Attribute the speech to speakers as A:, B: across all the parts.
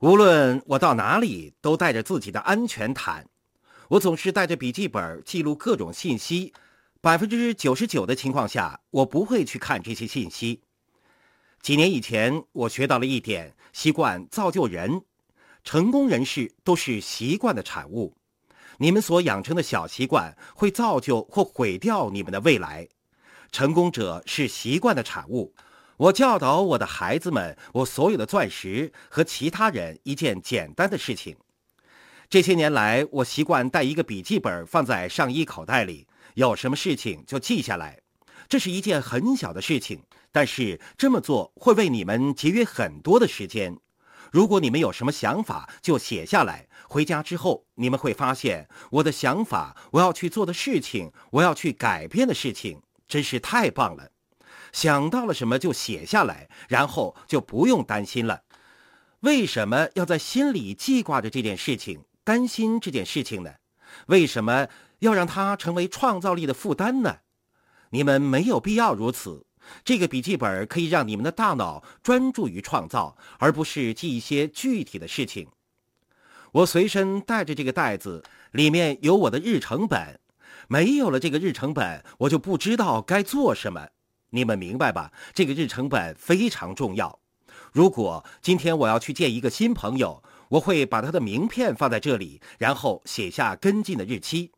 A: 无论我到哪里，都带着自己的安全毯。我总是带着笔记本记录各种信息。百分之九十九的情况下，我不会去看这些信息。几年以前，我学到了一点：习惯造就人。成功人士都是习惯的产物。你们所养成的小习惯会造就或毁掉你们的未来。成功者是习惯的产物。我教导我的孩子们，我所有的钻石和其他人一件简单的事情。这些年来，我习惯带一个笔记本放在上衣口袋里，有什么事情就记下来。这是一件很小的事情，但是这么做会为你们节约很多的时间。如果你们有什么想法，就写下来。回家之后，你们会发现我的想法，我要去做的事情，我要去改变的事情，真是太棒了。想到了什么就写下来，然后就不用担心了。为什么要在心里记挂着这件事情，担心这件事情呢？为什么要让它成为创造力的负担呢？你们没有必要如此。这个笔记本可以让你们的大脑专注于创造，而不是记一些具体的事情。我随身带着这个袋子，里面有我的日程本。没有了这个日程本，我就不知道该做什么。你们明白吧？这个日程本非常重要。如果今天我要去见一个新朋友，我会把他的名片放在这里，然后写下跟进的日期。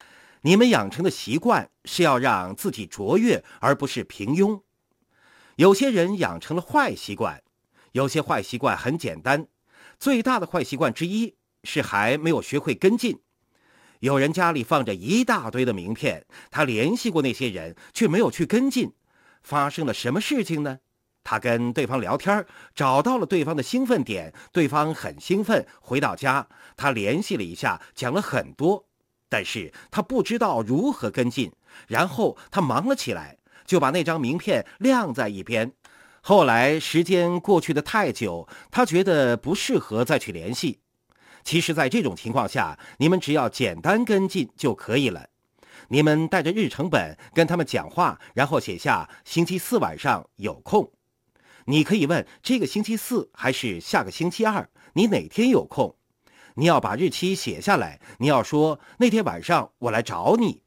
A: 你们养成的习惯是要让自己卓越，而不是平庸。有些人养成了坏习惯，有些坏习惯很简单。最大的坏习惯之一是还没有学会跟进。有人家里放着一大堆的名片，他联系过那些人，却没有去跟进。发生了什么事情呢？他跟对方聊天，找到了对方的兴奋点，对方很兴奋。回到家，他联系了一下，讲了很多，但是他不知道如何跟进。然后他忙了起来，就把那张名片晾在一边。后来时间过去的太久，他觉得不适合再去联系。其实，在这种情况下，你们只要简单跟进就可以了。你们带着日程本跟他们讲话，然后写下星期四晚上有空。你可以问这个星期四还是下个星期二，你哪天有空？你要把日期写下来。你要说那天晚上我来找你。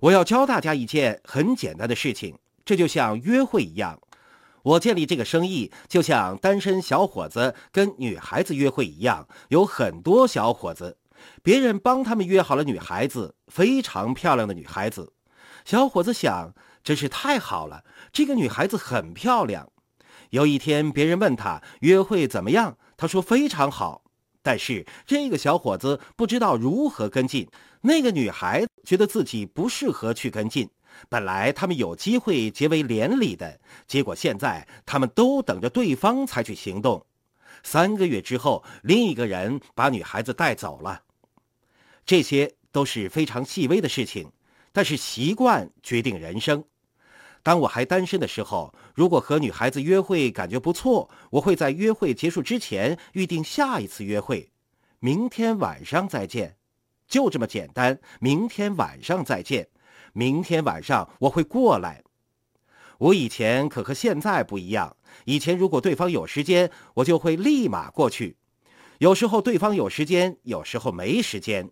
A: 我要教大家一件很简单的事情，这就像约会一样。我建立这个生意，就像单身小伙子跟女孩子约会一样，有很多小伙子。别人帮他们约好了女孩子，非常漂亮的女孩子。小伙子想，真是太好了，这个女孩子很漂亮。有一天，别人问他约会怎么样，他说非常好。但是这个小伙子不知道如何跟进。那个女孩觉得自己不适合去跟进。本来他们有机会结为连理的，结果现在他们都等着对方采取行动。三个月之后，另一个人把女孩子带走了。这些都是非常细微的事情，但是习惯决定人生。当我还单身的时候，如果和女孩子约会感觉不错，我会在约会结束之前预定下一次约会。明天晚上再见，就这么简单。明天晚上再见，明天晚上我会过来。我以前可和现在不一样，以前如果对方有时间，我就会立马过去。有时候对方有时间，有时候没时间。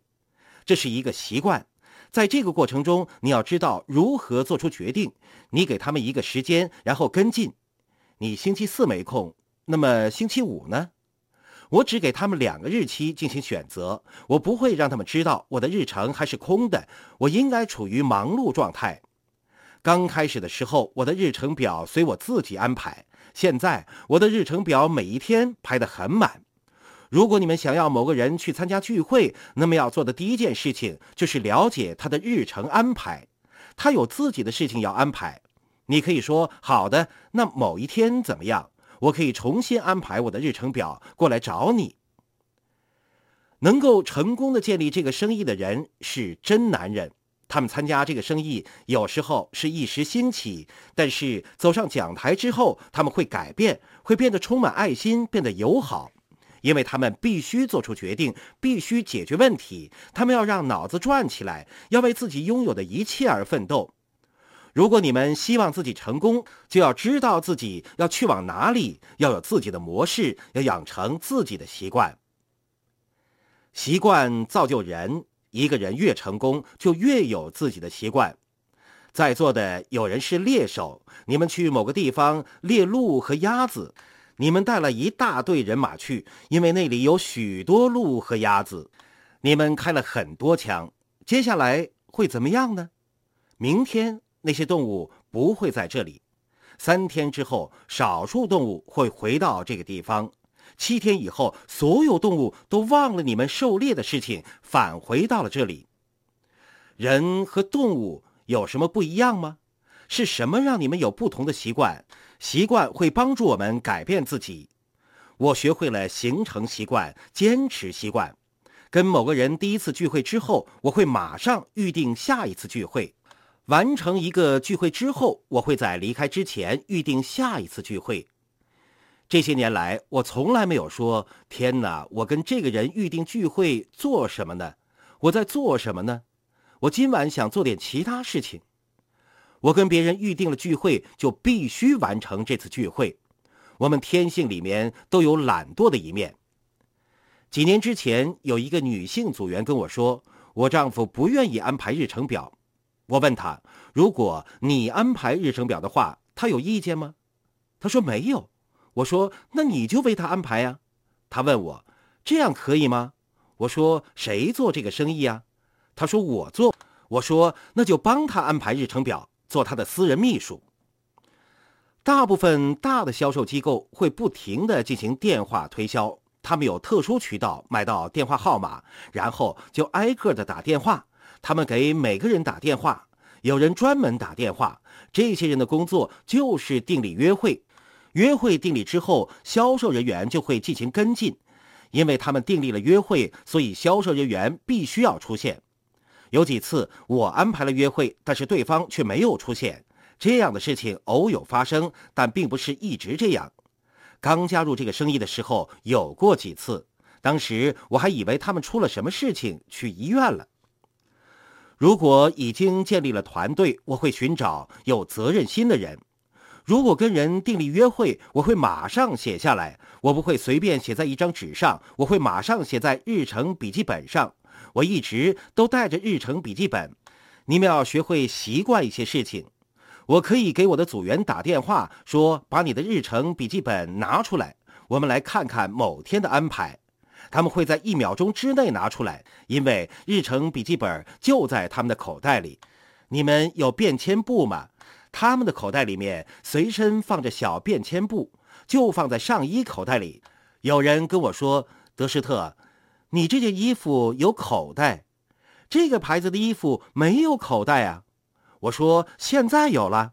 A: 这是一个习惯，在这个过程中，你要知道如何做出决定。你给他们一个时间，然后跟进。你星期四没空，那么星期五呢？我只给他们两个日期进行选择，我不会让他们知道我的日程还是空的。我应该处于忙碌状态。刚开始的时候，我的日程表随我自己安排。现在，我的日程表每一天排得很满。如果你们想要某个人去参加聚会，那么要做的第一件事情就是了解他的日程安排。他有自己的事情要安排。你可以说：“好的，那某一天怎么样？我可以重新安排我的日程表，过来找你。”能够成功的建立这个生意的人是真男人。他们参加这个生意有时候是一时兴起，但是走上讲台之后，他们会改变，会变得充满爱心，变得友好。因为他们必须做出决定，必须解决问题。他们要让脑子转起来，要为自己拥有的一切而奋斗。如果你们希望自己成功，就要知道自己要去往哪里，要有自己的模式，要养成自己的习惯。习惯造就人，一个人越成功，就越有自己的习惯。在座的有人是猎手，你们去某个地方猎鹿和鸭子，你们带了一大队人马去，因为那里有许多鹿和鸭子。你们开了很多枪，接下来会怎么样呢？明天那些动物不会在这里，三天之后，少数动物会回到这个地方，七天以后，所有动物都忘了你们狩猎的事情，返回到了这里。人和动物。有什么不一样吗？是什么让你们有不同的习惯？习惯会帮助我们改变自己。我学会了形成习惯，坚持习惯。跟某个人第一次聚会之后，我会马上预定下一次聚会。完成一个聚会之后，我会在离开之前预定下一次聚会。这些年来，我从来没有说：“天哪，我跟这个人预定聚会做什么呢？我在做什么呢？”我今晚想做点其他事情。我跟别人预定了聚会，就必须完成这次聚会。我们天性里面都有懒惰的一面。几年之前，有一个女性组员跟我说：“我丈夫不愿意安排日程表。”我问他：“如果你安排日程表的话，他有意见吗？”他说：“没有。”我说：“那你就为他安排呀。”他问我：“这样可以吗？”我说：“谁做这个生意啊？”他说：“我做。”我说：“那就帮他安排日程表，做他的私人秘书。”大部分大的销售机构会不停的进行电话推销，他们有特殊渠道买到电话号码，然后就挨个的打电话。他们给每个人打电话，有人专门打电话。这些人的工作就是订立约会，约会订立之后，销售人员就会进行跟进，因为他们订立了约会，所以销售人员必须要出现。有几次我安排了约会，但是对方却没有出现。这样的事情偶有发生，但并不是一直这样。刚加入这个生意的时候有过几次，当时我还以为他们出了什么事情去医院了。如果已经建立了团队，我会寻找有责任心的人。如果跟人订立约会，我会马上写下来，我不会随便写在一张纸上，我会马上写在日程笔记本上。我一直都带着日程笔记本，你们要学会习惯一些事情。我可以给我的组员打电话，说把你的日程笔记本拿出来，我们来看看某天的安排。他们会在一秒钟之内拿出来，因为日程笔记本就在他们的口袋里。你们有便签簿吗？他们的口袋里面随身放着小便签簿，就放在上衣口袋里。有人跟我说，德施特。你这件衣服有口袋，这个牌子的衣服没有口袋啊！我说现在有了。